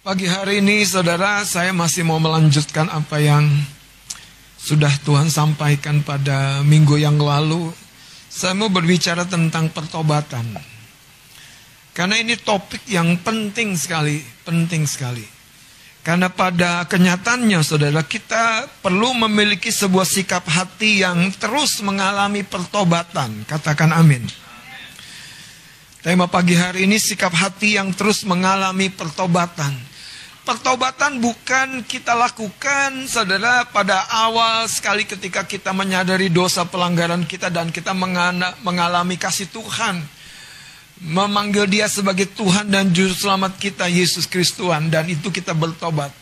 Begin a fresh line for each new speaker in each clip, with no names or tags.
Pagi hari ini saudara saya masih mau melanjutkan apa yang sudah Tuhan sampaikan pada minggu yang lalu. Saya mau berbicara tentang pertobatan. Karena ini topik yang penting sekali, penting sekali. Karena pada kenyataannya saudara kita perlu memiliki sebuah sikap hati yang terus mengalami pertobatan. Katakan amin. Tema pagi hari ini sikap hati yang terus mengalami pertobatan. Pertobatan bukan kita lakukan, saudara, pada awal sekali ketika kita menyadari dosa pelanggaran kita dan kita mengalami kasih Tuhan. Memanggil dia sebagai Tuhan dan Juru Selamat kita, Yesus Kristus, dan itu kita bertobat.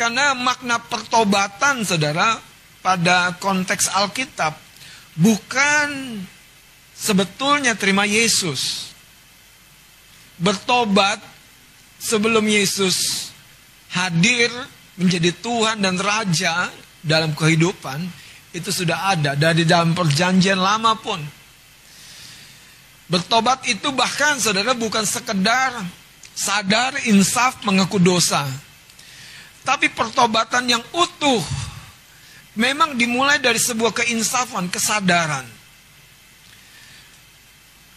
Karena makna pertobatan, saudara, pada konteks Alkitab, bukan sebetulnya terima Yesus. Bertobat sebelum Yesus hadir menjadi Tuhan dan Raja dalam kehidupan, itu sudah ada dari dalam perjanjian lama pun. Bertobat itu bahkan saudara bukan sekedar sadar insaf mengaku dosa. Tapi pertobatan yang utuh memang dimulai dari sebuah keinsafan, kesadaran.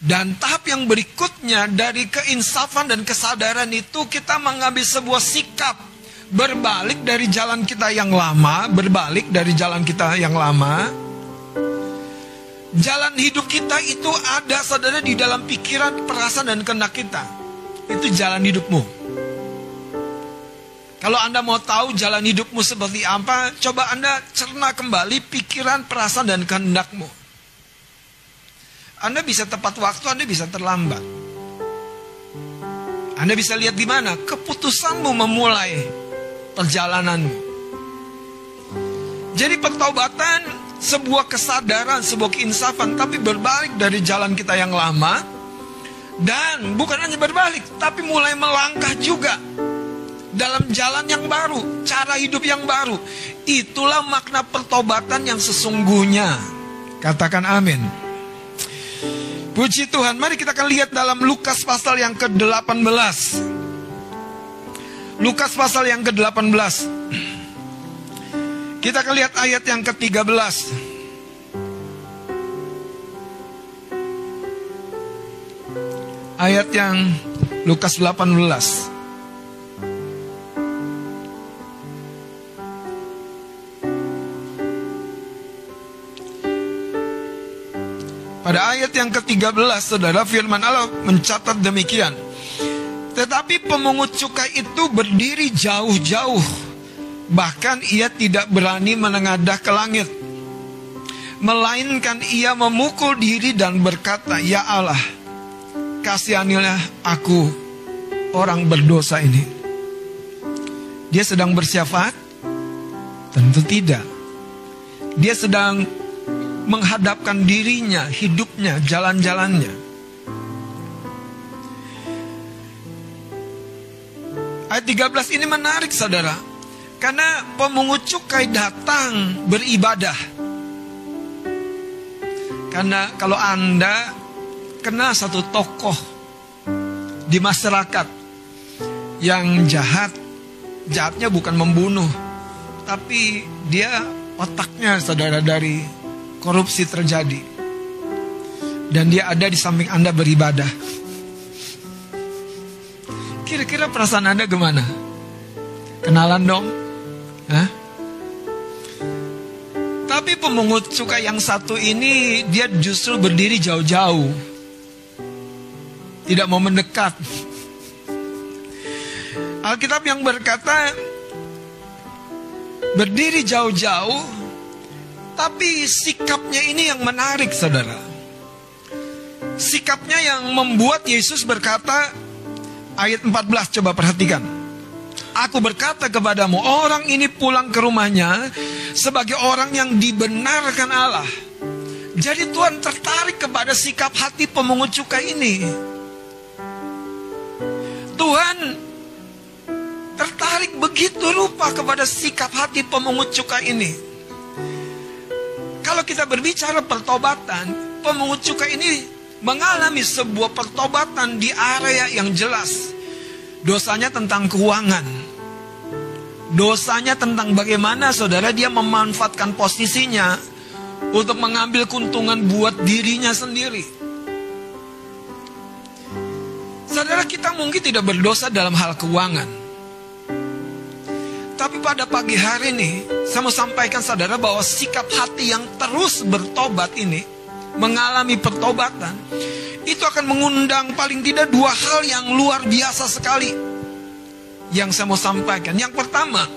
Dan tahap yang berikutnya dari keinsafan dan kesadaran itu kita mengambil sebuah sikap berbalik dari jalan kita yang lama, berbalik dari jalan kita yang lama. Jalan hidup kita itu ada saudara di dalam pikiran, perasaan dan kehendak kita. Itu jalan hidupmu. Kalau Anda mau tahu jalan hidupmu seperti apa, coba Anda cerna kembali pikiran, perasaan dan kehendakmu. Anda bisa tepat waktu, Anda bisa terlambat. Anda bisa lihat di mana keputusanmu memulai perjalananmu. Jadi pertobatan sebuah kesadaran, sebuah keinsafan, tapi berbalik dari jalan kita yang lama. Dan bukan hanya berbalik, tapi mulai melangkah juga dalam jalan yang baru, cara hidup yang baru. Itulah makna pertobatan yang sesungguhnya. Katakan amin. Puji Tuhan, mari kita akan lihat dalam Lukas pasal yang ke-18. Lukas pasal yang ke-18. Kita akan lihat ayat yang ke-13. Ayat yang Lukas 18. Ayat yang ke-13 saudara firman Allah mencatat demikian. Tetapi pemungut cukai itu berdiri jauh-jauh. Bahkan ia tidak berani menengadah ke langit. Melainkan ia memukul diri dan berkata, Ya Allah, kasihanilah aku orang berdosa ini. Dia sedang bersyafaat? Tentu tidak. Dia sedang menghadapkan dirinya, hidupnya, jalan-jalannya. Ayat 13 ini menarik saudara. Karena pemungut cukai datang beribadah. Karena kalau Anda kena satu tokoh di masyarakat yang jahat, jahatnya bukan membunuh, tapi dia otaknya saudara dari korupsi terjadi. Dan dia ada di samping Anda beribadah. Kira-kira perasaan Anda gimana? Kenalan dong? Hah? Tapi pemungut cukai yang satu ini dia justru berdiri jauh-jauh. Tidak mau mendekat. Alkitab yang berkata berdiri jauh-jauh tapi sikapnya ini yang menarik saudara. Sikapnya yang membuat Yesus berkata ayat 14 coba perhatikan. Aku berkata kepadamu orang ini pulang ke rumahnya sebagai orang yang dibenarkan Allah. Jadi Tuhan tertarik kepada sikap hati pemungut cukai ini. Tuhan tertarik begitu rupa kepada sikap hati pemungut cukai ini. Kalau kita berbicara pertobatan, pemungut cukai ini mengalami sebuah pertobatan di area yang jelas. Dosanya tentang keuangan. Dosanya tentang bagaimana saudara dia memanfaatkan posisinya untuk mengambil keuntungan buat dirinya sendiri. Saudara kita mungkin tidak berdosa dalam hal keuangan. Pada pagi hari ini saya mau sampaikan saudara bahwa sikap hati yang terus bertobat ini mengalami pertobatan itu akan mengundang paling tidak dua hal yang luar biasa sekali yang saya mau sampaikan. Yang pertama,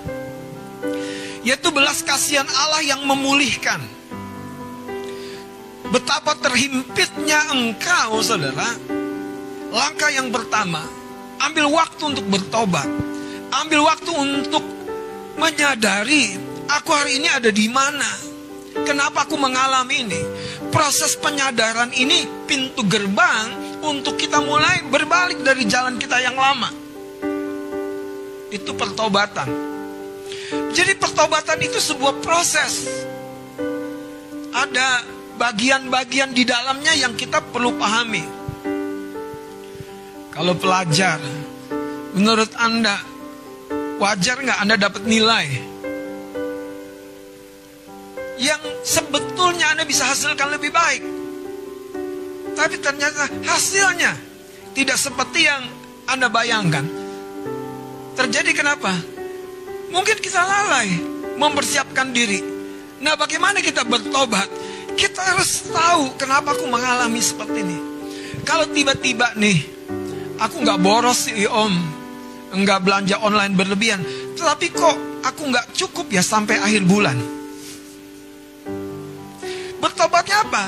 yaitu belas kasihan Allah yang memulihkan. Betapa terhimpitnya engkau, saudara. Langkah yang pertama, ambil waktu untuk bertobat. Ambil waktu untuk menyadari, aku hari ini ada di mana. Kenapa aku mengalami ini? proses penyadaran ini pintu gerbang untuk kita mulai berbalik dari jalan kita yang lama. Itu pertobatan. Jadi pertobatan itu sebuah proses. Ada bagian-bagian di dalamnya yang kita perlu pahami. Kalau pelajar, menurut Anda, wajar nggak Anda dapat nilai yang sebetulnya Anda bisa hasilkan lebih baik. Tapi ternyata hasilnya tidak seperti yang Anda bayangkan. Terjadi kenapa? Mungkin kita lalai mempersiapkan diri. Nah bagaimana kita bertobat? Kita harus tahu kenapa aku mengalami seperti ini. Kalau tiba-tiba nih, aku nggak boros sih om, nggak belanja online berlebihan. Tetapi kok aku nggak cukup ya sampai akhir bulan. Bertobatnya apa?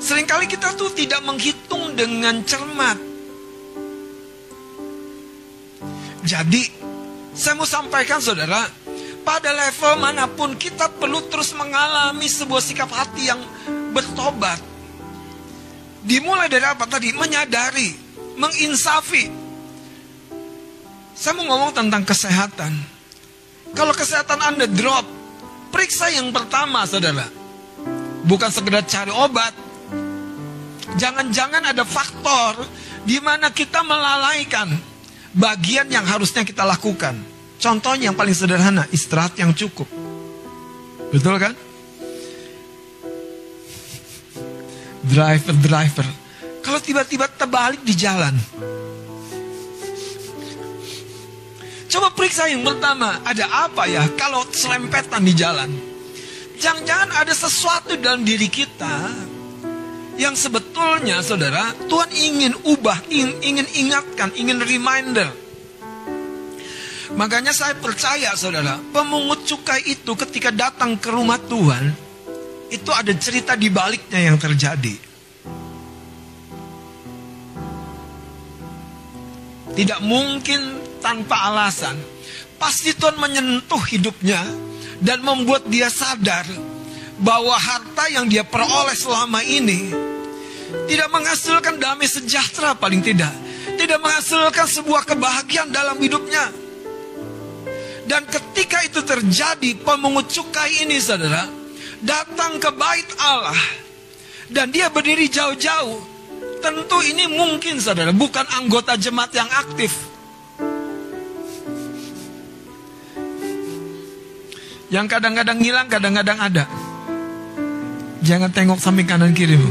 Seringkali kita tuh tidak menghitung dengan cermat. Jadi, saya mau sampaikan saudara, pada level mana pun kita perlu terus mengalami sebuah sikap hati yang bertobat. Dimulai dari apa tadi? Menyadari, menginsafi. Saya mau ngomong tentang kesehatan. Kalau kesehatan Anda drop, periksa yang pertama saudara bukan sekedar cari obat. Jangan-jangan ada faktor di mana kita melalaikan bagian yang harusnya kita lakukan. Contohnya yang paling sederhana, istirahat yang cukup. Betul kan? Driver-driver. Kalau tiba-tiba terbalik di jalan. Coba periksa yang pertama, ada apa ya kalau selempetan di jalan? Jangan-jangan ada sesuatu dalam diri kita yang sebetulnya saudara Tuhan ingin ubah, ingin, ingin ingatkan, ingin reminder. Makanya saya percaya saudara, pemungut cukai itu ketika datang ke rumah Tuhan, itu ada cerita di baliknya yang terjadi. Tidak mungkin tanpa alasan. Pasti Tuhan menyentuh hidupnya dan membuat dia sadar bahwa harta yang dia peroleh selama ini tidak menghasilkan damai sejahtera paling tidak. Tidak menghasilkan sebuah kebahagiaan dalam hidupnya. Dan ketika itu terjadi, pemungut cukai ini saudara, datang ke bait Allah. Dan dia berdiri jauh-jauh. Tentu ini mungkin saudara, bukan anggota jemaat yang aktif. Yang kadang-kadang hilang, kadang-kadang ada. Jangan tengok samping kanan kirimu.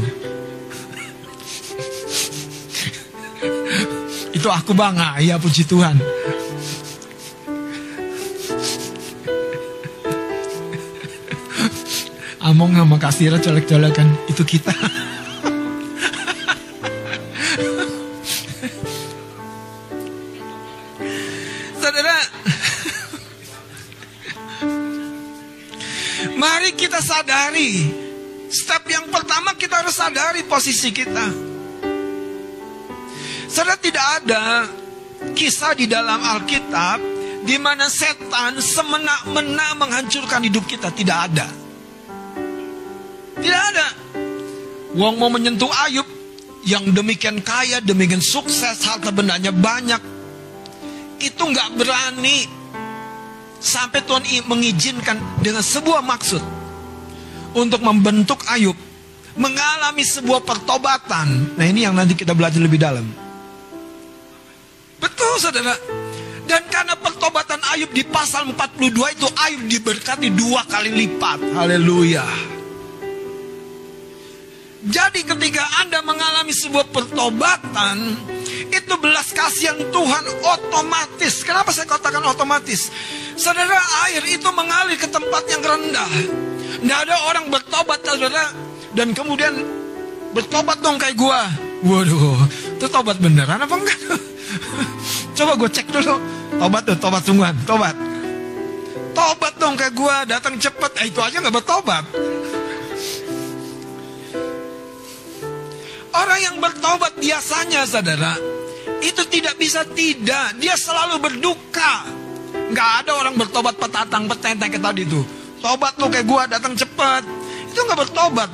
Itu aku bangga, ya puji Tuhan. Among sama kasirnya colek-colekan, itu kita sadari posisi kita. Saudara tidak ada kisah di dalam Alkitab di mana setan semena-mena menghancurkan hidup kita. Tidak ada. Tidak ada. Wong mau menyentuh Ayub yang demikian kaya, demikian sukses, harta bendanya banyak. Itu nggak berani sampai Tuhan mengizinkan dengan sebuah maksud untuk membentuk Ayub mengalami sebuah pertobatan. Nah, ini yang nanti kita belajar lebih dalam. Betul, Saudara. Dan karena pertobatan Ayub di pasal 42 itu Ayub diberkati dua kali lipat. Haleluya. Jadi ketika Anda mengalami sebuah pertobatan, itu belas kasihan Tuhan otomatis. Kenapa saya katakan otomatis? Saudara, air itu mengalir ke tempat yang rendah. Tidak ada orang bertobat, saudara, dan kemudian bertobat dong kayak gua. Waduh, itu tobat beneran apa enggak? Coba gue cek dulu. Tobat tuh, tobat sungguhan, tobat. Tobat dong kayak gua, datang cepet. Eh, itu aja nggak bertobat. Orang yang bertobat biasanya saudara Itu tidak bisa tidak Dia selalu berduka Gak ada orang bertobat petatang petenteng kayak tadi tuh Tobat lu kayak gua datang cepat Itu gak bertobat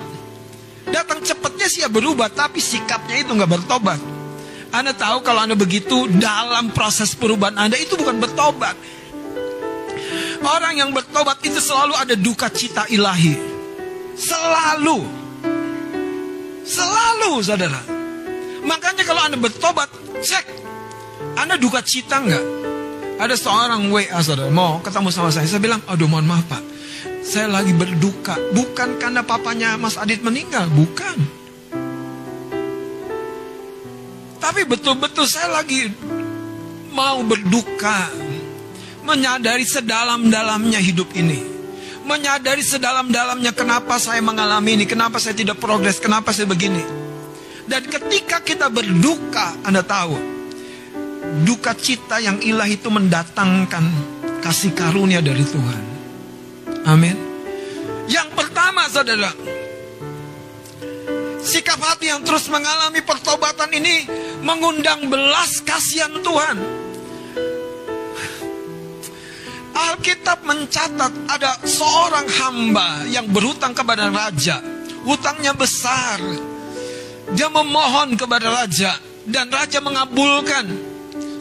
Datang cepatnya sih ya berubah Tapi sikapnya itu gak bertobat Anda tahu kalau Anda begitu Dalam proses perubahan Anda itu bukan bertobat Orang yang bertobat itu selalu ada duka cita ilahi Selalu Selalu saudara. Makanya kalau Anda bertobat, cek. Anda duka cita enggak? Ada seorang WA saudara, mau ketemu sama saya. Saya bilang, aduh mohon maaf pak. Saya lagi berduka. Bukan karena papanya Mas Adit meninggal. Bukan. Tapi betul-betul saya lagi mau berduka. Menyadari sedalam-dalamnya hidup ini menyadari sedalam-dalamnya kenapa saya mengalami ini, kenapa saya tidak progres, kenapa saya begini. Dan ketika kita berduka, Anda tahu, duka cita yang ilahi itu mendatangkan kasih karunia dari Tuhan. Amin. Yang pertama, saudara, sikap hati yang terus mengalami pertobatan ini mengundang belas kasihan Tuhan. Alkitab mencatat ada seorang hamba yang berhutang kepada raja. Hutangnya besar. Dia memohon kepada raja dan raja mengabulkan.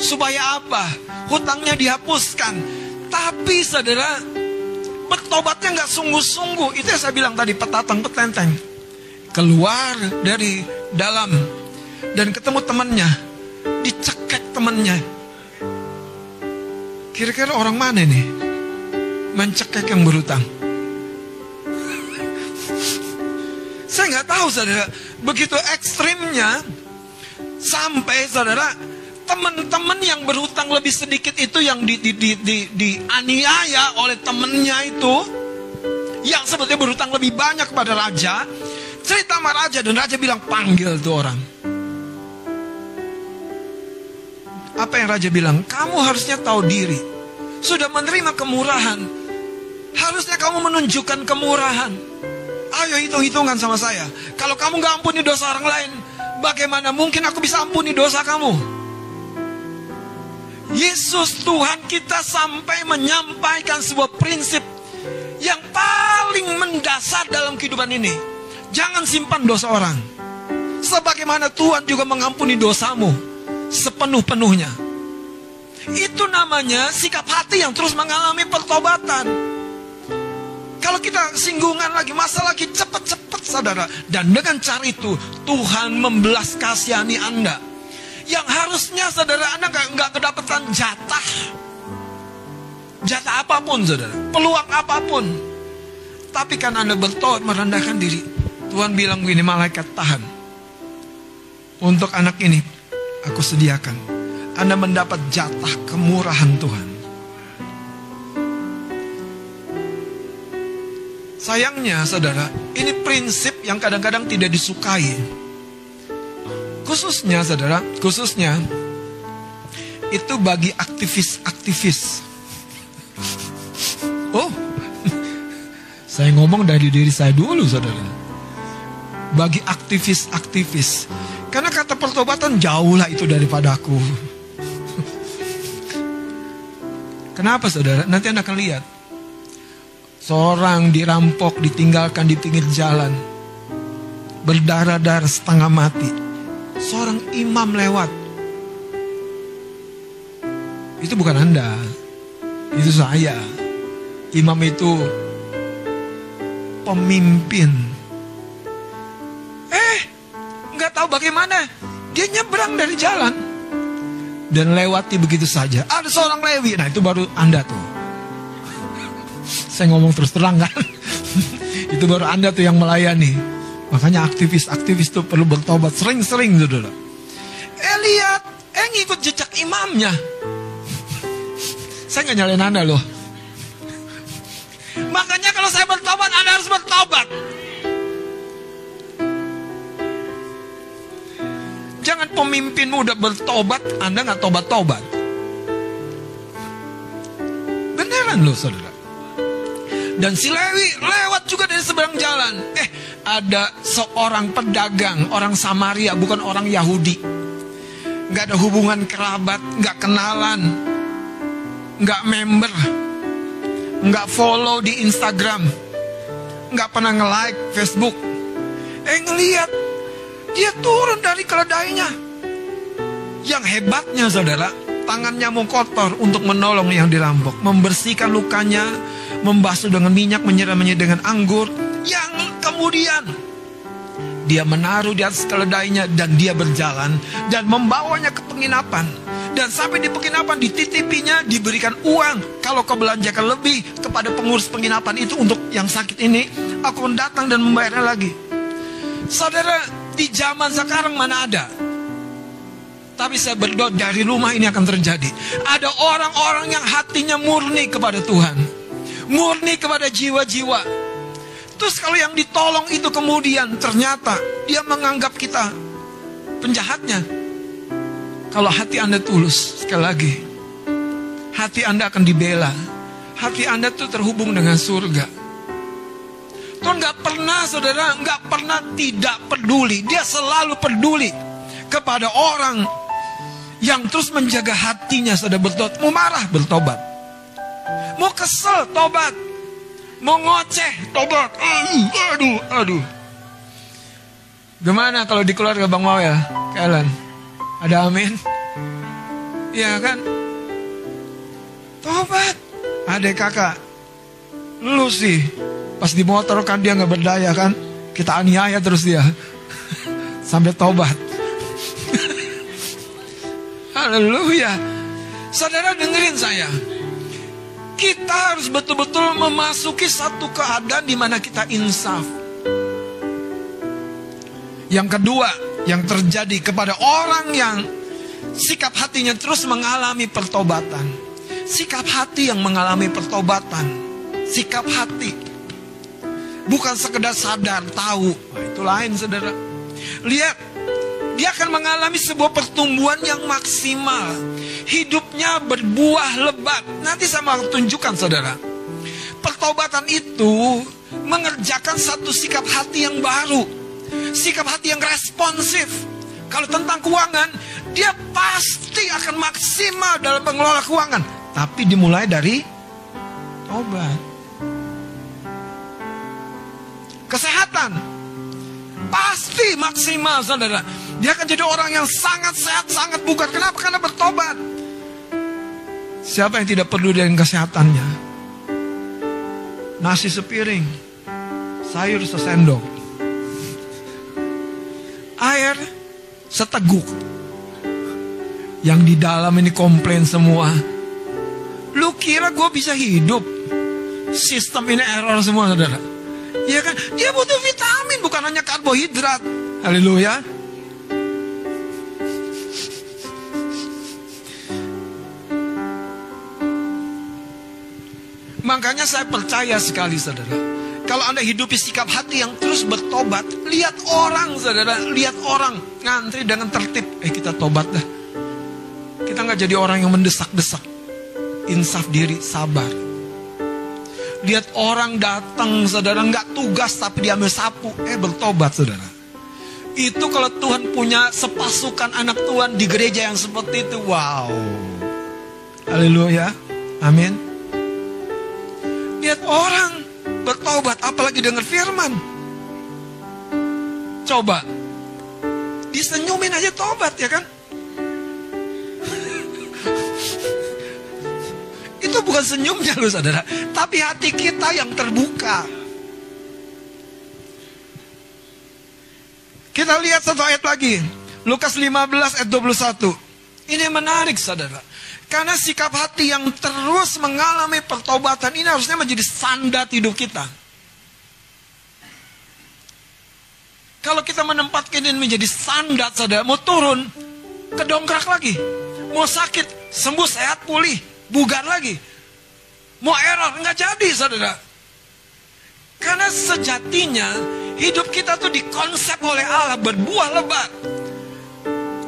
Supaya apa? Hutangnya dihapuskan. Tapi saudara, bertobatnya nggak sungguh-sungguh. Itu yang saya bilang tadi, petatang petenteng. Keluar dari dalam dan ketemu temannya. Dicekek temannya Kira-kira orang mana nih? Mencekek yang berutang. Saya nggak tahu saudara. Begitu ekstrimnya. Sampai saudara. Teman-teman yang berhutang lebih sedikit itu yang di, di, di, di, dianiaya oleh temennya itu. Yang sebetulnya berhutang lebih banyak kepada raja. Cerita sama raja dan raja bilang panggil tuh orang. Apa yang raja bilang? Kamu harusnya tahu diri. Sudah menerima kemurahan. Harusnya kamu menunjukkan kemurahan. Ayo hitung-hitungan sama saya. Kalau kamu gak ampuni dosa orang lain, bagaimana mungkin aku bisa ampuni dosa kamu? Yesus Tuhan kita sampai menyampaikan sebuah prinsip yang paling mendasar dalam kehidupan ini. Jangan simpan dosa orang. Sebagaimana Tuhan juga mengampuni dosamu sepenuh-penuhnya. Itu namanya sikap hati yang terus mengalami pertobatan. Kalau kita singgungan lagi, masalah lagi cepat-cepat saudara. Dan dengan cara itu Tuhan membelas kasihani Anda. Yang harusnya saudara Anda nggak kedapatan jatah. Jatah apa pun saudara. Peluang apa pun. Tapi kan Anda bertobat merendahkan diri. Tuhan bilang begini, malaikat tahan. Untuk anak ini aku sediakan. Anda mendapat jatah kemurahan Tuhan. Sayangnya saudara, ini prinsip yang kadang-kadang tidak disukai. Khususnya saudara, khususnya itu bagi aktivis-aktivis. Oh, saya ngomong dari diri saya dulu saudara. Bagi aktivis-aktivis karena kata pertobatan jauhlah itu daripada aku. Kenapa saudara? Nanti anda akan lihat. Seorang dirampok, ditinggalkan di pinggir jalan. Berdarah-darah setengah mati. Seorang imam lewat. Itu bukan anda. Itu saya. Imam itu pemimpin tahu bagaimana. Dia nyebrang dari jalan. dan lewati begitu saja. Ada seorang Lewi, nah itu baru Anda tuh. Saya ngomong terus terang kan. itu baru Anda tuh yang melayani. Makanya aktivis-aktivis tuh perlu bertobat sering-sering saudara. Eh lihat, eh ngikut jejak imamnya. Saya nggak nyalain Anda loh. Makanya kalau saya bertobat, Anda harus bertobat. Jangan pemimpinmu udah bertobat, Anda nggak tobat-tobat. Beneran loh saudara. Dan si Lewi ada seorang pedagang, orang Samaria, bukan orang Yahudi. Nggak ada hubungan kerabat, nggak kenalan, nggak member, nggak follow di Instagram, nggak pernah nge-like Facebook. Eh ngeliat dia turun dari keledainya. Yang hebatnya saudara, tangannya mau kotor untuk menolong yang dirampok. Membersihkan lukanya, membasuh dengan minyak, menyiramnya dengan anggur. Yang kemudian dia menaruh di atas keledainya dan dia berjalan dan membawanya ke penginapan. Dan sampai di penginapan dititipinya diberikan uang. Kalau kau belanjakan lebih kepada pengurus penginapan itu untuk yang sakit ini, aku datang dan membayarnya lagi. Saudara, di zaman sekarang mana ada? Tapi saya berdoa dari rumah ini akan terjadi. Ada orang-orang yang hatinya murni kepada Tuhan. Murni kepada jiwa-jiwa. Terus kalau yang ditolong itu kemudian ternyata dia menganggap kita penjahatnya. Kalau hati Anda tulus, sekali lagi. Hati Anda akan dibela. Hati Anda tuh terhubung dengan surga. Tuhan nggak pernah saudara nggak pernah tidak peduli. Dia selalu peduli kepada orang yang terus menjaga hatinya saudara bertobat. Mau marah bertobat. Mau kesel tobat. Mau tobat. Aduh, aduh, aduh. Gimana kalau di keluarga Bang Mawel? Kalian ada amin? Iya kan? Tobat. Adek kakak. Lu sih Pas di motor kan dia nggak berdaya kan. Kita aniaya terus dia. Sampai tobat. Haleluya. Saudara dengerin saya. Kita harus betul-betul memasuki satu keadaan di mana kita insaf. Yang kedua, yang terjadi kepada orang yang sikap hatinya terus mengalami pertobatan. Sikap hati yang mengalami pertobatan. Sikap hati Bukan sekedar sadar, tahu. Nah, itu lain saudara. Lihat, dia akan mengalami sebuah pertumbuhan yang maksimal. Hidupnya berbuah lebat. Nanti saya mau tunjukkan saudara. Pertobatan itu mengerjakan satu sikap hati yang baru. Sikap hati yang responsif. Kalau tentang keuangan, dia pasti akan maksimal dalam mengelola keuangan. Tapi dimulai dari tobat. kesehatan. Pasti maksimal saudara. Dia akan jadi orang yang sangat sehat, sangat bugar. Kenapa? Karena bertobat. Siapa yang tidak perlu dengan kesehatannya? Nasi sepiring, sayur sesendok, air seteguk. Yang di dalam ini komplain semua. Lu kira gue bisa hidup? Sistem ini error semua saudara. Ya kan? Dia butuh vitamin bukan hanya karbohidrat. Haleluya. Makanya saya percaya sekali saudara. Kalau Anda hidupi sikap hati yang terus bertobat, lihat orang saudara, lihat orang ngantri dengan tertib. Eh kita tobat dah. Kita nggak jadi orang yang mendesak-desak. Insaf diri, sabar. Lihat orang datang, saudara, nggak tugas tapi dia ambil sapu. Eh, bertobat, saudara. Itu kalau Tuhan punya sepasukan anak Tuhan di gereja yang seperti itu, wow. Haleluya. Amin. Lihat orang bertobat, apalagi dengar firman. Coba. Disenyumin aja tobat ya kan? Itu bukan senyumnya loh saudara. Tapi hati kita yang terbuka. Kita lihat satu ayat lagi. Lukas 15 ayat 21. Ini menarik saudara. Karena sikap hati yang terus mengalami pertobatan ini harusnya menjadi standar hidup kita. Kalau kita menempatkan ini menjadi standar saudara, mau turun, kedongkrak lagi. Mau sakit, sembuh sehat pulih, bugar lagi. Mau error, nggak jadi saudara. Karena sejatinya hidup kita tuh dikonsep oleh Allah berbuah lebat.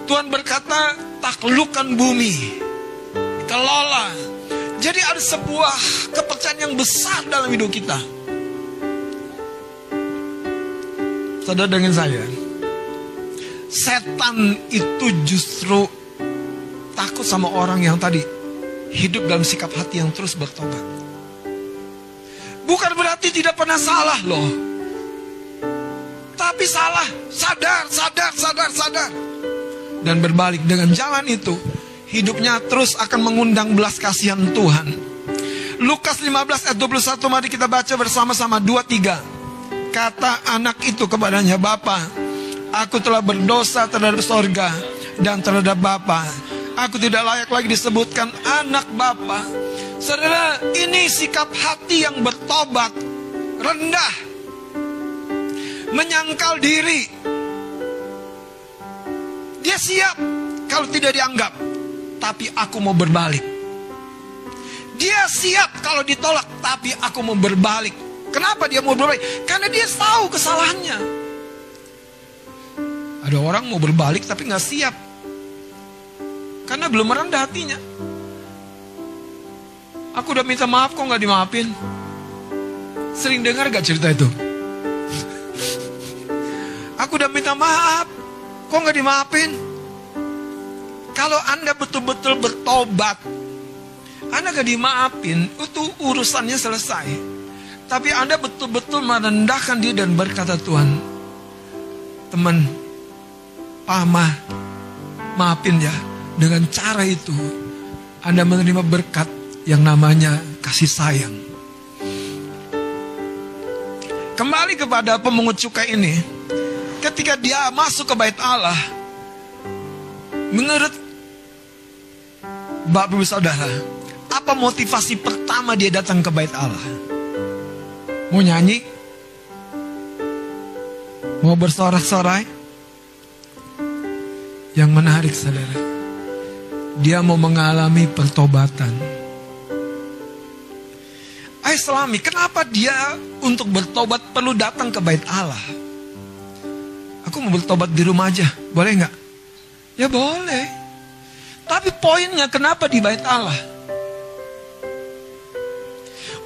Tuhan berkata, taklukkan bumi, kelola. Jadi ada sebuah kepercayaan yang besar dalam hidup kita. Saudara dengan saya, setan itu justru takut sama orang yang tadi hidup dalam sikap hati yang terus bertobat. Bukan berarti tidak pernah salah loh. Tapi salah, sadar, sadar, sadar, sadar. Dan berbalik dengan jalan itu, hidupnya terus akan mengundang belas kasihan Tuhan. Lukas 15 ayat 21 mari kita baca bersama-sama 2 3. Kata anak itu kepadanya, "Bapa, aku telah berdosa terhadap sorga dan terhadap Bapa. Aku tidak layak lagi disebutkan anak Bapa." Saudara, ini sikap hati yang bertobat, rendah, menyangkal diri. Dia siap kalau tidak dianggap tapi aku mau berbalik. Dia siap kalau ditolak, tapi aku mau berbalik. Kenapa dia mau berbalik? Karena dia tahu kesalahannya. Ada orang mau berbalik tapi nggak siap. Karena belum merendah hatinya. Aku udah minta maaf kok nggak dimaafin. Sering dengar gak cerita itu? Aku udah minta maaf, kok nggak dimaafin? Kalau Anda betul-betul bertobat, Anda gak dimaafin, itu urusannya selesai. Tapi Anda betul-betul merendahkan diri dan berkata Tuhan, teman, pama, maafin ya. Dengan cara itu, Anda menerima berkat yang namanya kasih sayang. Kembali kepada pemungut cukai ini, ketika dia masuk ke bait Allah, menurut Bapak Ibu Saudara, apa motivasi pertama dia datang ke bait Allah? Mau nyanyi? Mau bersorak-sorai? Yang menarik saudara, dia mau mengalami pertobatan. Ayah Islami, kenapa dia untuk bertobat perlu datang ke bait Allah? Aku mau bertobat di rumah aja, boleh nggak? Ya boleh. Tapi poinnya kenapa di bait Allah?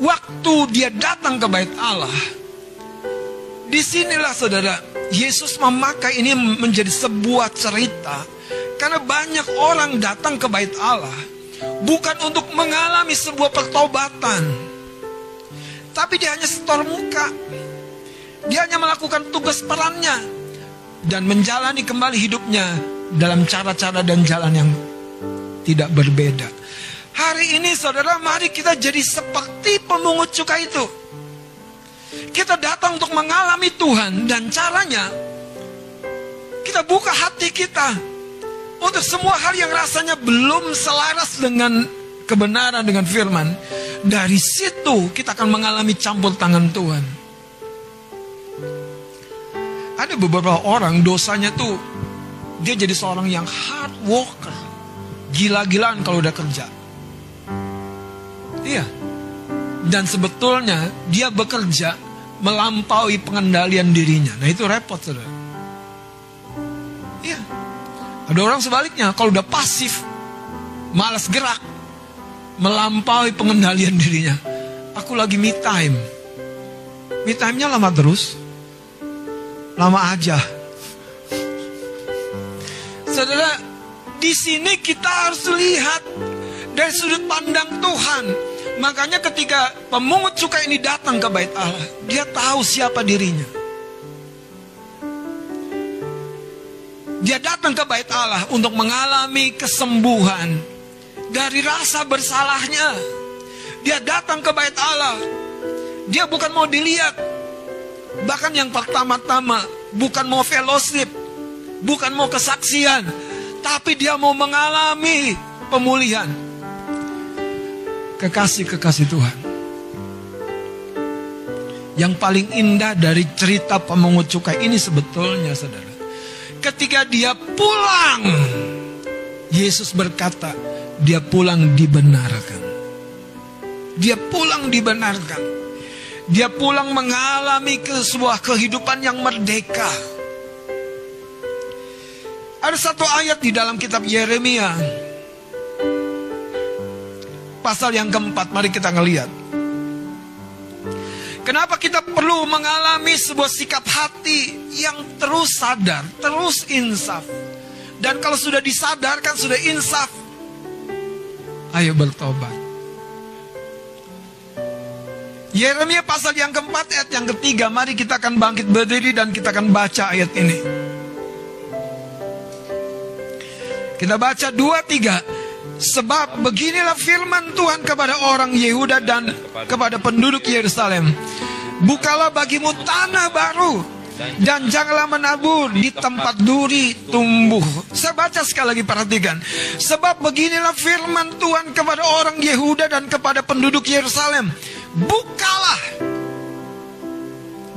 Waktu dia datang ke bait Allah, di sinilah saudara, Yesus memakai ini menjadi sebuah cerita. Karena banyak orang datang ke bait Allah, bukan untuk mengalami sebuah pertobatan. Tapi dia hanya setor muka. Dia hanya melakukan tugas perannya. Dan menjalani kembali hidupnya dalam cara-cara dan jalan yang tidak berbeda. Hari ini saudara mari kita jadi seperti pemungut cukai itu. Kita datang untuk mengalami Tuhan dan caranya kita buka hati kita untuk semua hal yang rasanya belum selaras dengan kebenaran dengan firman. Dari situ kita akan mengalami campur tangan Tuhan. Ada beberapa orang dosanya tuh dia jadi seorang yang hard worker gila-gilaan kalau udah kerja. Iya. Dan sebetulnya dia bekerja melampaui pengendalian dirinya. Nah itu repot saudara. Iya. Ada orang sebaliknya kalau udah pasif, malas gerak, melampaui pengendalian dirinya. Aku lagi me time. Me time-nya lama terus. Lama aja. Saudara, di sini kita harus lihat dari sudut pandang Tuhan. Makanya ketika pemungut cukai ini datang ke bait Allah, dia tahu siapa dirinya. Dia datang ke bait Allah untuk mengalami kesembuhan dari rasa bersalahnya. Dia datang ke bait Allah. Dia bukan mau dilihat. Bahkan yang pertama-tama bukan mau fellowship, bukan mau kesaksian, Tapi dia mau mengalami pemulihan. Kekasih-kekasih Tuhan. Yang paling indah dari cerita pemungut cukai ini sebetulnya saudara. Ketika dia pulang. Yesus berkata, dia pulang dibenarkan. Dia pulang dibenarkan. Dia pulang mengalami ke sebuah kehidupan yang merdeka. Ada satu ayat di dalam kitab Yeremia. Pasal yang keempat, mari kita ngelihat. Kenapa kita perlu mengalami sebuah sikap hati yang terus sadar, terus insaf. Dan kalau sudah disadarkan, sudah insaf. Ayo bertobat. Yeremia pasal yang keempat ayat yang ketiga Mari kita akan bangkit berdiri dan kita akan baca ayat ini Kita baca dua tiga Sebab beginilah firman Tuhan kepada orang Yehuda dan kepada penduduk Yerusalem Bukalah bagimu tanah baru dan janganlah menabur di tempat duri tumbuh. Saya baca sekali lagi perhatikan. Sebab beginilah firman Tuhan kepada orang Yehuda dan kepada penduduk Yerusalem bukalah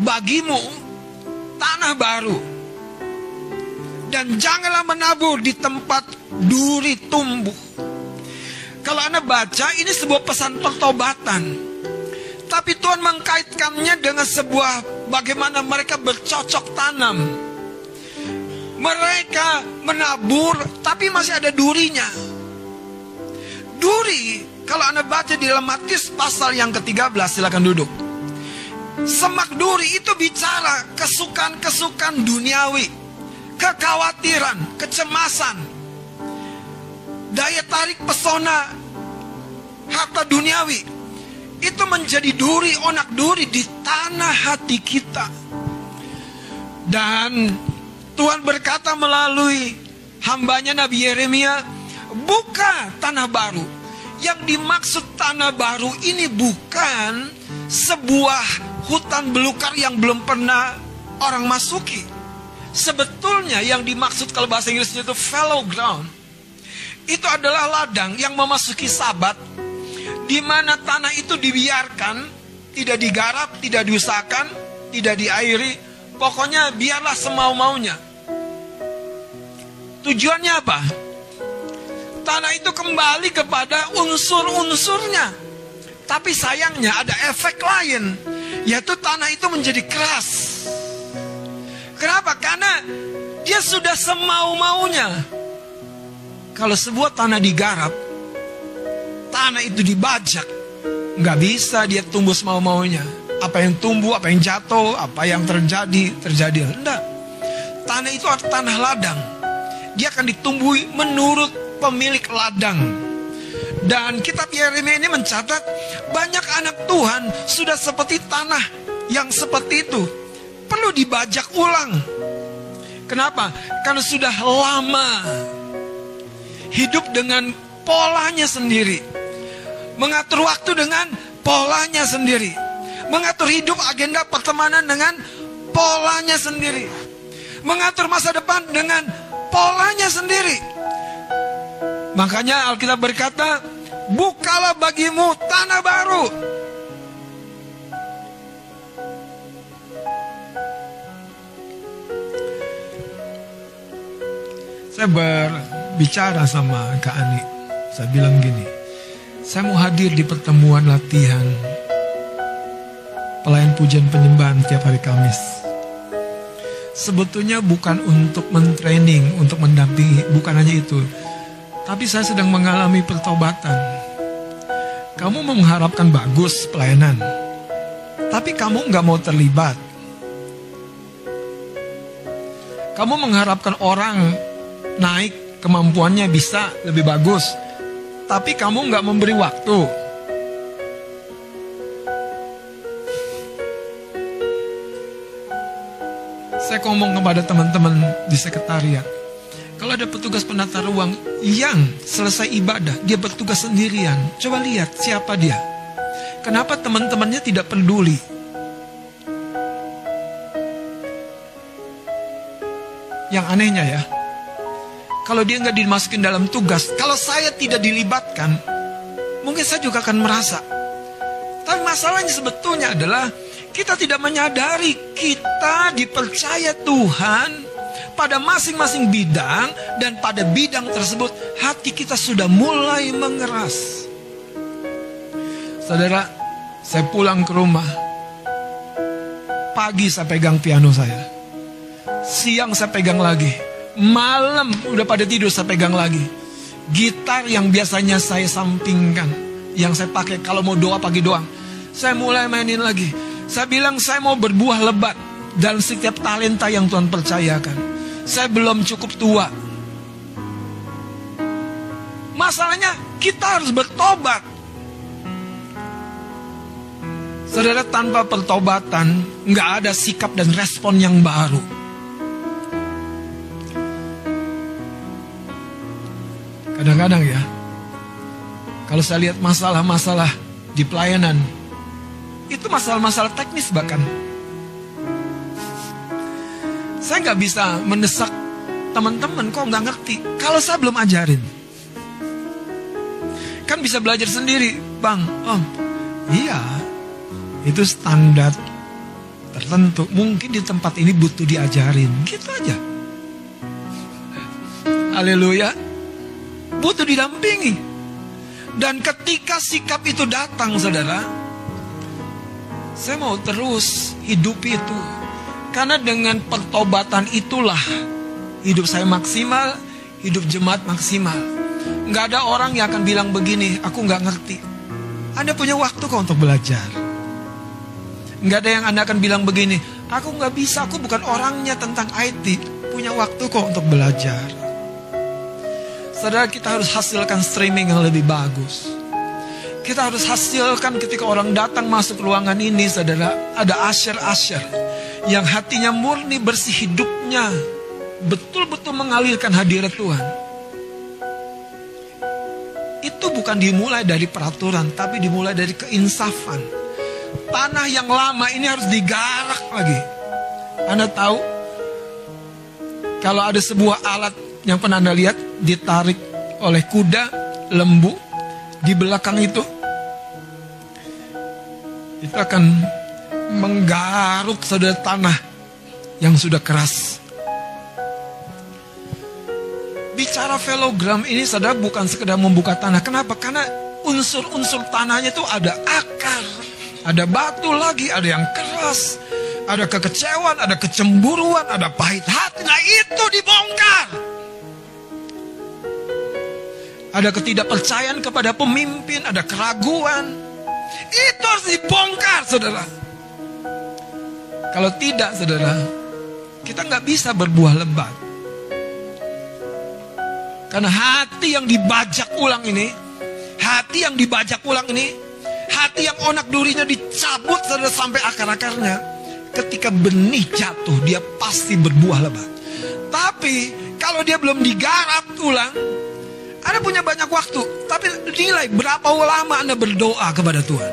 bagimu tanah baru dan janganlah menabur di tempat duri tumbuh. Kalau Anda baca ini sebuah pesan pertobatan. Tapi Tuhan mengkaitkannya dengan sebuah bagaimana mereka bercocok tanam. Mereka menabur tapi masih ada durinya. Duri kalau Anda baca di dalam Matius pasal yang ke-13, silakan duduk. Semak duri itu bicara kesukaan-kesukaan duniawi, kekhawatiran, kecemasan, daya tarik pesona, harta duniawi. Itu menjadi duri, onak duri di tanah hati kita. Dan Tuhan berkata melalui hambanya Nabi Yeremia, buka tanah baru yang dimaksud tanah baru ini bukan sebuah hutan belukar yang belum pernah orang masuki. Sebetulnya yang dimaksud kalau bahasa Inggrisnya itu fallow ground. Itu adalah ladang yang memasuki sabat di mana tanah itu dibiarkan, tidak digarap, tidak diusahakan, tidak diairi, pokoknya biarlah semau-maunya. Tujuannya apa? tanah itu kembali kepada unsur-unsurnya. Tapi sayangnya ada efek lain, yaitu tanah itu menjadi keras. Kenapa? Karena dia sudah semau-maunya. Kalau sebuah tanah digarap, tanah itu dibajak, nggak bisa dia tumbuh semau-maunya. Apa yang tumbuh, apa yang jatuh, apa yang terjadi, terjadi. Enggak. Tanah itu tanah ladang. Dia akan ditumbuhi menurut pemilik ladang. Dan kitab Yeremia ini mencatat banyak anak Tuhan sudah seperti tanah yang seperti itu. Perlu dibajak ulang. Kenapa? Karena sudah lama hidup dengan polanya sendiri. Mengatur waktu dengan polanya sendiri. Mengatur hidup agenda pertemanan dengan polanya sendiri. Mengatur masa depan dengan polanya sendiri. Makanya Alkitab berkata, bukalah bagimu tanah baru. Saya berbicara sama Kak Ani. Saya bilang gini, saya mau hadir di pertemuan latihan pelayan pujian penyembahan tiap hari Kamis. Sebetulnya bukan untuk mentraining, untuk mendampingi, bukan hanya itu tapi saya sedang mengalami pertobatan. Kamu mengharapkan bagus pelayanan, tapi kamu nggak mau terlibat. Kamu mengharapkan orang naik kemampuannya bisa lebih bagus, tapi kamu nggak memberi waktu. Saya ngomong kepada teman-teman di sekretariat, kalau ada petugas penata ruang yang selesai ibadah, dia bertugas sendirian. Coba lihat siapa dia. Kenapa teman-temannya tidak peduli? Yang anehnya ya, kalau dia nggak dimasukin dalam tugas, kalau saya tidak dilibatkan, mungkin saya juga akan merasa. Tapi masalahnya sebetulnya adalah kita tidak menyadari kita dipercaya Tuhan pada masing-masing bidang dan pada bidang tersebut hati kita sudah mulai mengeras. Saudara, saya pulang ke rumah. Pagi saya pegang piano saya. Siang saya pegang lagi Malam udah pada tidur saya pegang lagi. Gitar yang biasanya saya sampingkan. Yang saya pakai kalau mau doa pagi doang. Saya mulai mainin lagi. Saya bilang saya mau berbuah lebat. Dalam setiap talenta yang Tuhan percayakan. Saya belum cukup tua. Masalahnya kita harus bertobat. Saudara tanpa pertobatan nggak ada sikap dan respon yang baru. Kadang-kadang ya, kalau saya lihat masalah-masalah di pelayanan, itu masalah-masalah teknis bahkan. Saya nggak bisa mendesak teman-teman kok nggak ngerti. Kalau saya belum ajarin, kan bisa belajar sendiri, bang. Om, iya, itu standar tertentu. Mungkin di tempat ini butuh diajarin, gitu aja. Haleluya butuh didampingi. Dan ketika sikap itu datang, saudara, saya mau terus hidup itu. Karena dengan pertobatan itulah hidup saya maksimal, hidup jemaat maksimal. Nggak ada orang yang akan bilang begini, aku nggak ngerti. Anda punya waktu kok untuk belajar. Nggak ada yang Anda akan bilang begini, aku nggak bisa, aku bukan orangnya tentang IT. Punya waktu kok untuk belajar. Saudara kita harus hasilkan streaming yang lebih bagus. Kita harus hasilkan ketika orang datang masuk ruangan ini, saudara, ada asher-asher yang hatinya murni bersih hidupnya, betul-betul mengalirkan hadirat Tuhan. Itu bukan dimulai dari peraturan, tapi dimulai dari keinsafan. Tanah yang lama ini harus digarak lagi. Anda tahu, kalau ada sebuah alat yang pernah Anda lihat ditarik oleh kuda lembu di belakang itu itu akan menggaruk saudara tanah yang sudah keras. Bicara velogram ini saudara bukan sekedar membuka tanah. Kenapa? Karena unsur-unsur tanahnya itu ada akar, ada batu lagi, ada yang keras, ada kekecewaan, ada kecemburuan, ada pahit hati. Nah itu dibongkar. Ada ketidakpercayaan kepada pemimpin, ada keraguan. Itu harus dibongkar, saudara. Kalau tidak, saudara, kita nggak bisa berbuah lebat. Karena hati yang dibajak ulang ini, hati yang dibajak ulang ini, hati yang onak durinya dicabut saudara sampai akar-akarnya. Ketika benih jatuh, dia pasti berbuah lebat. Tapi kalau dia belum digarap ulang, anda punya banyak waktu, tapi nilai berapa lama Anda berdoa kepada Tuhan.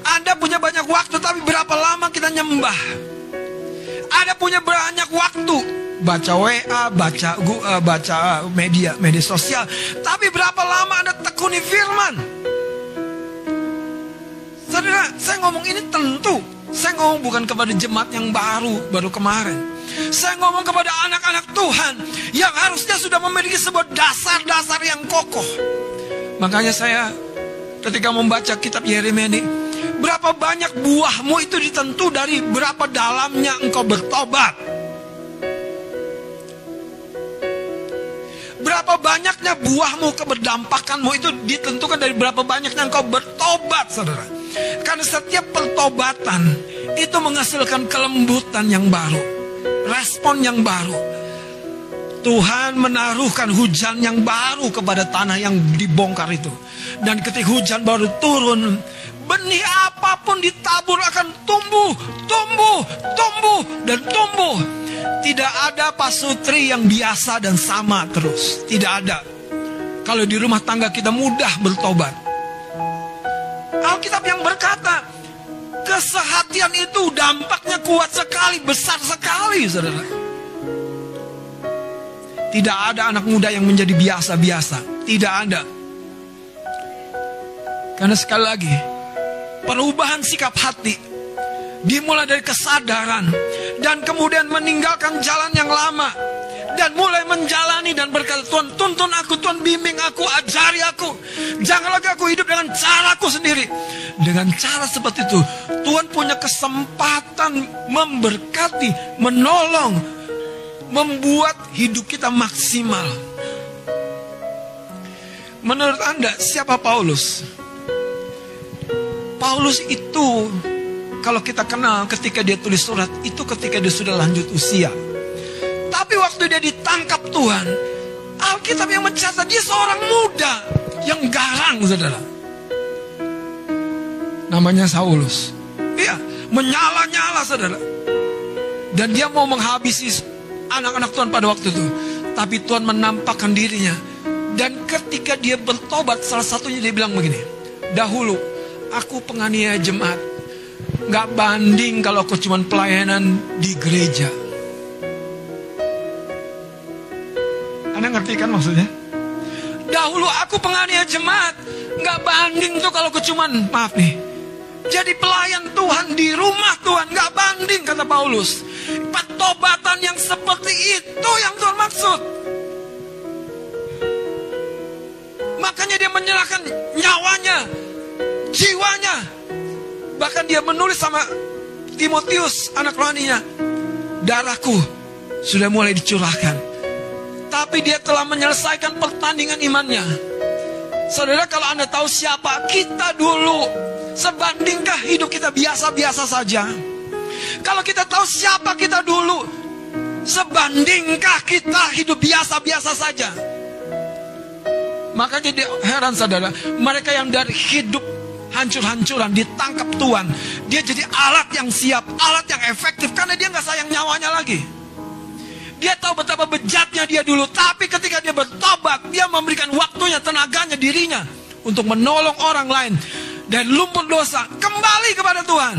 Anda punya banyak waktu, tapi berapa lama kita nyembah. Anda punya banyak waktu, baca WA, baca uh, baca media media sosial, tapi berapa lama Anda tekuni firman? Saudara, saya ngomong ini tentu, saya ngomong bukan kepada jemaat yang baru, baru kemarin. Saya ngomong kepada anak-anak Tuhan yang harusnya sudah memiliki sebuah dasar-dasar yang kokoh. Makanya saya ketika membaca kitab Yeremia ini, berapa banyak buahmu itu ditentu dari berapa dalamnya engkau bertobat. Berapa banyaknya buahmu, keberdampakanmu itu ditentukan dari berapa banyaknya engkau bertobat, saudara. Karena setiap pertobatan itu menghasilkan kelembutan yang baru respon yang baru. Tuhan menaruhkan hujan yang baru kepada tanah yang dibongkar itu. Dan ketika hujan baru turun, benih apa pun ditabur akan tumbuh, tumbuh, tumbuh, dan tumbuh. Tidak ada pasutri yang biasa dan sama terus. Tidak ada. Kalau di rumah tangga kita mudah bertobat. Alkitab yang berkata, Kesehatian itu dampaknya kuat sekali, besar sekali, saudara. Tidak ada anak muda yang menjadi biasa-biasa. Tidak ada. Karena sekali lagi, perubahan sikap hati dimulai dari kesadaran dan kemudian meninggalkan jalan yang lama dan mulai menjalani dan berkata Tuhan tuntun aku Tuhan bimbing aku ajari aku. Jangan lagi aku hidup dengan caraku sendiri. Dengan cara seperti itu Tuhan punya kesempatan memberkati menolong membuat hidup kita maksimal. Menurut anda siapa Paulus? Paulus itu kalau kita kenal ketika dia tulis surat itu ketika dia sudah lanjut usia tapi waktu dia ditangkap Tuhan, Alkitab yang mencatat dia seorang muda yang garang, saudara. Namanya Saulus. Iya, menyala-nyala, saudara. Dan dia mau menghabisi anak-anak Tuhan pada waktu itu. Tapi Tuhan menampakkan dirinya. Dan ketika dia bertobat, salah satunya dia bilang begini. Dahulu, aku penganiaya jemaat. Gak banding kalau aku cuma pelayanan di gereja. Anda ngerti kan maksudnya? Dahulu aku penganiaya jemaat. Nggak banding tuh kalau kecuman, maaf nih. Jadi pelayan Tuhan di rumah Tuhan. Nggak banding kata Paulus. Petobatan yang seperti itu yang Tuhan maksud. Makanya dia menyerahkan nyawanya, jiwanya. Bahkan dia menulis sama Timotius, anak rohaninya. Darahku sudah mulai dicurahkan tapi dia telah menyelesaikan pertandingan imannya. Saudara, kalau Anda tahu siapa kita dulu, sebandingkah hidup kita biasa-biasa saja? Kalau kita tahu siapa kita dulu, sebandingkah kita hidup biasa-biasa saja? Maka jadi heran saudara, mereka yang dari hidup hancur-hancuran ditangkap Tuhan, dia jadi alat yang siap, alat yang efektif karena dia nggak sayang nyawanya lagi. Dia tahu betapa bejatnya dia dulu. Tapi ketika dia bertobat, dia memberikan waktunya, tenaganya, dirinya. Untuk menolong orang lain. Dan lumpur dosa. Kembali kepada Tuhan.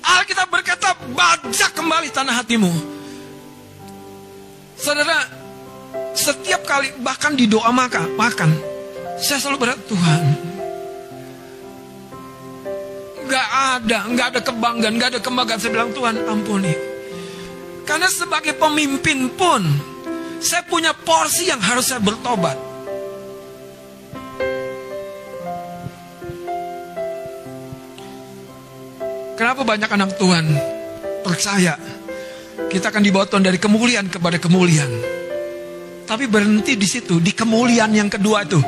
Alkitab berkata, bajak kembali tanah hatimu. Saudara, setiap kali, bahkan di doa maka, makan. Saya selalu berkata, Tuhan, Gak ada, gak ada kebanggaan, gak ada kebanggaan. Saya bilang, Tuhan ampuni. Karena sebagai pemimpin pun saya punya porsi yang harus saya bertobat. Kenapa banyak anak Tuhan percaya kita akan dibawa Tuhan dari kemuliaan kepada kemuliaan. Tapi berhenti di situ, di kemuliaan yang kedua itu.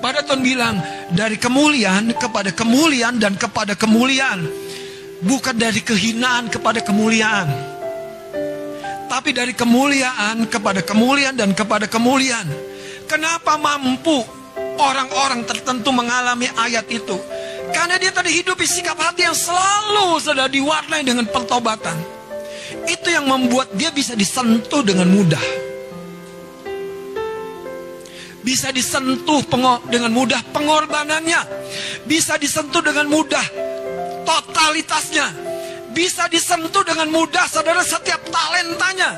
Pada Tuhan bilang, dari kemuliaan kepada kemuliaan dan kepada kemuliaan bukan dari kehinaan kepada kemuliaan, tapi dari kemuliaan kepada kemuliaan dan kepada kemuliaan. Kenapa mampu orang-orang tertentu mengalami ayat itu? Karena dia tadi hidup di sikap hati yang selalu sudah diwarnai dengan pertobatan. Itu yang membuat dia bisa disentuh dengan mudah. Bisa disentuh dengan mudah pengorbanannya. Bisa disentuh dengan mudah totalitasnya bisa disentuh dengan mudah saudara setiap talentanya.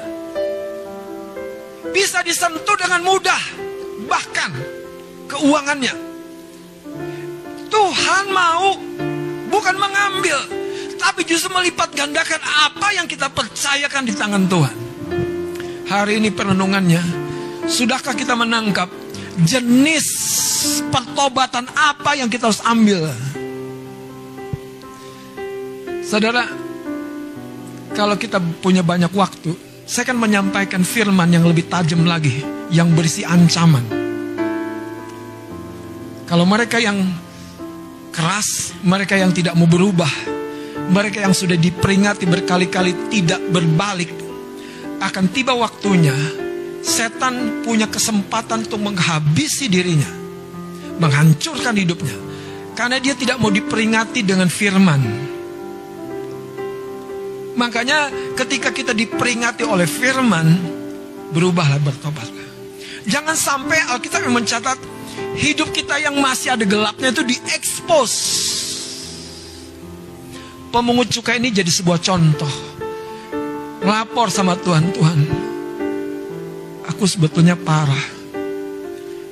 Bisa disentuh dengan mudah bahkan keuangannya. Tuhan mau bukan mengambil tapi justru melipat gandakan apa yang kita percayakan di tangan Tuhan. Hari ini perenungannya sudahkah kita menangkap jenis pertobatan apa yang kita harus ambil Saudara, kalau kita punya banyak waktu, saya akan menyampaikan firman yang lebih tajam lagi, yang berisi ancaman. Kalau mereka yang keras, mereka yang tidak mau berubah, mereka yang sudah diperingati berkali-kali tidak berbalik, akan tiba waktunya setan punya kesempatan untuk menghabisi dirinya, menghancurkan hidupnya, karena dia tidak mau diperingati dengan firman. Makanya ketika kita diperingati oleh firman, berubahlah bertobatlah. Jangan sampai Alkitab yang mencatat hidup kita yang masih ada gelapnya itu diekspos. Pemungut cukai ini jadi sebuah contoh. lapor sama Tuhan, Tuhan, aku sebetulnya parah.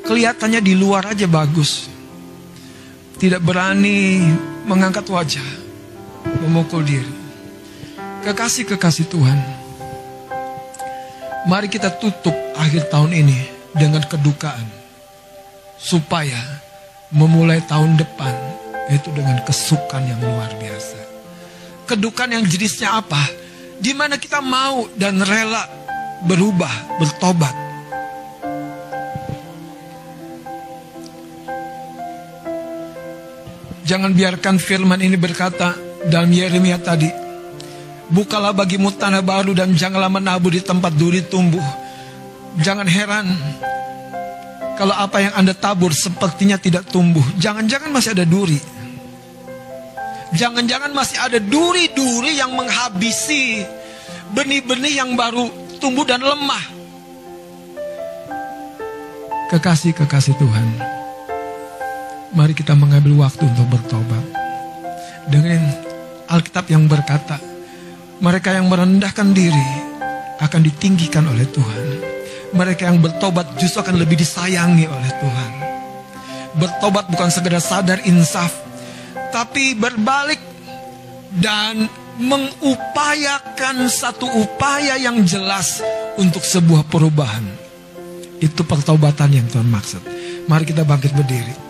Kelihatannya di luar aja bagus. Tidak berani mengangkat wajah, memukul diri. Kekasih-kekasih Tuhan, mari kita tutup akhir tahun ini dengan kedukaan. Supaya memulai tahun depan itu dengan kesukaan yang luar biasa. Kedukaan yang jenisnya apa? Di mana kita mau dan rela berubah, bertobat. Jangan biarkan firman ini berkata dalam Yeremia tadi, Bukalah bagimu tanah baru dan janganlah menabur di tempat duri tumbuh. Jangan heran kalau apa yang Anda tabur sepertinya tidak tumbuh. Jangan-jangan masih ada duri. Jangan-jangan masih ada duri-duri yang menghabisi benih-benih yang baru tumbuh dan lemah. Kekasih-kekasih Tuhan, mari kita mengambil waktu untuk bertobat. Dengan Alkitab yang berkata, mereka yang merendahkan diri akan ditinggikan oleh Tuhan. Mereka yang bertobat justru akan lebih disayangi oleh Tuhan. Bertobat bukan sekedar sadar insaf, tapi berbalik dan mengupayakan satu upaya yang jelas untuk sebuah perubahan. Itu pertobatan yang Tuhan maksud. Mari kita bangkit berdiri.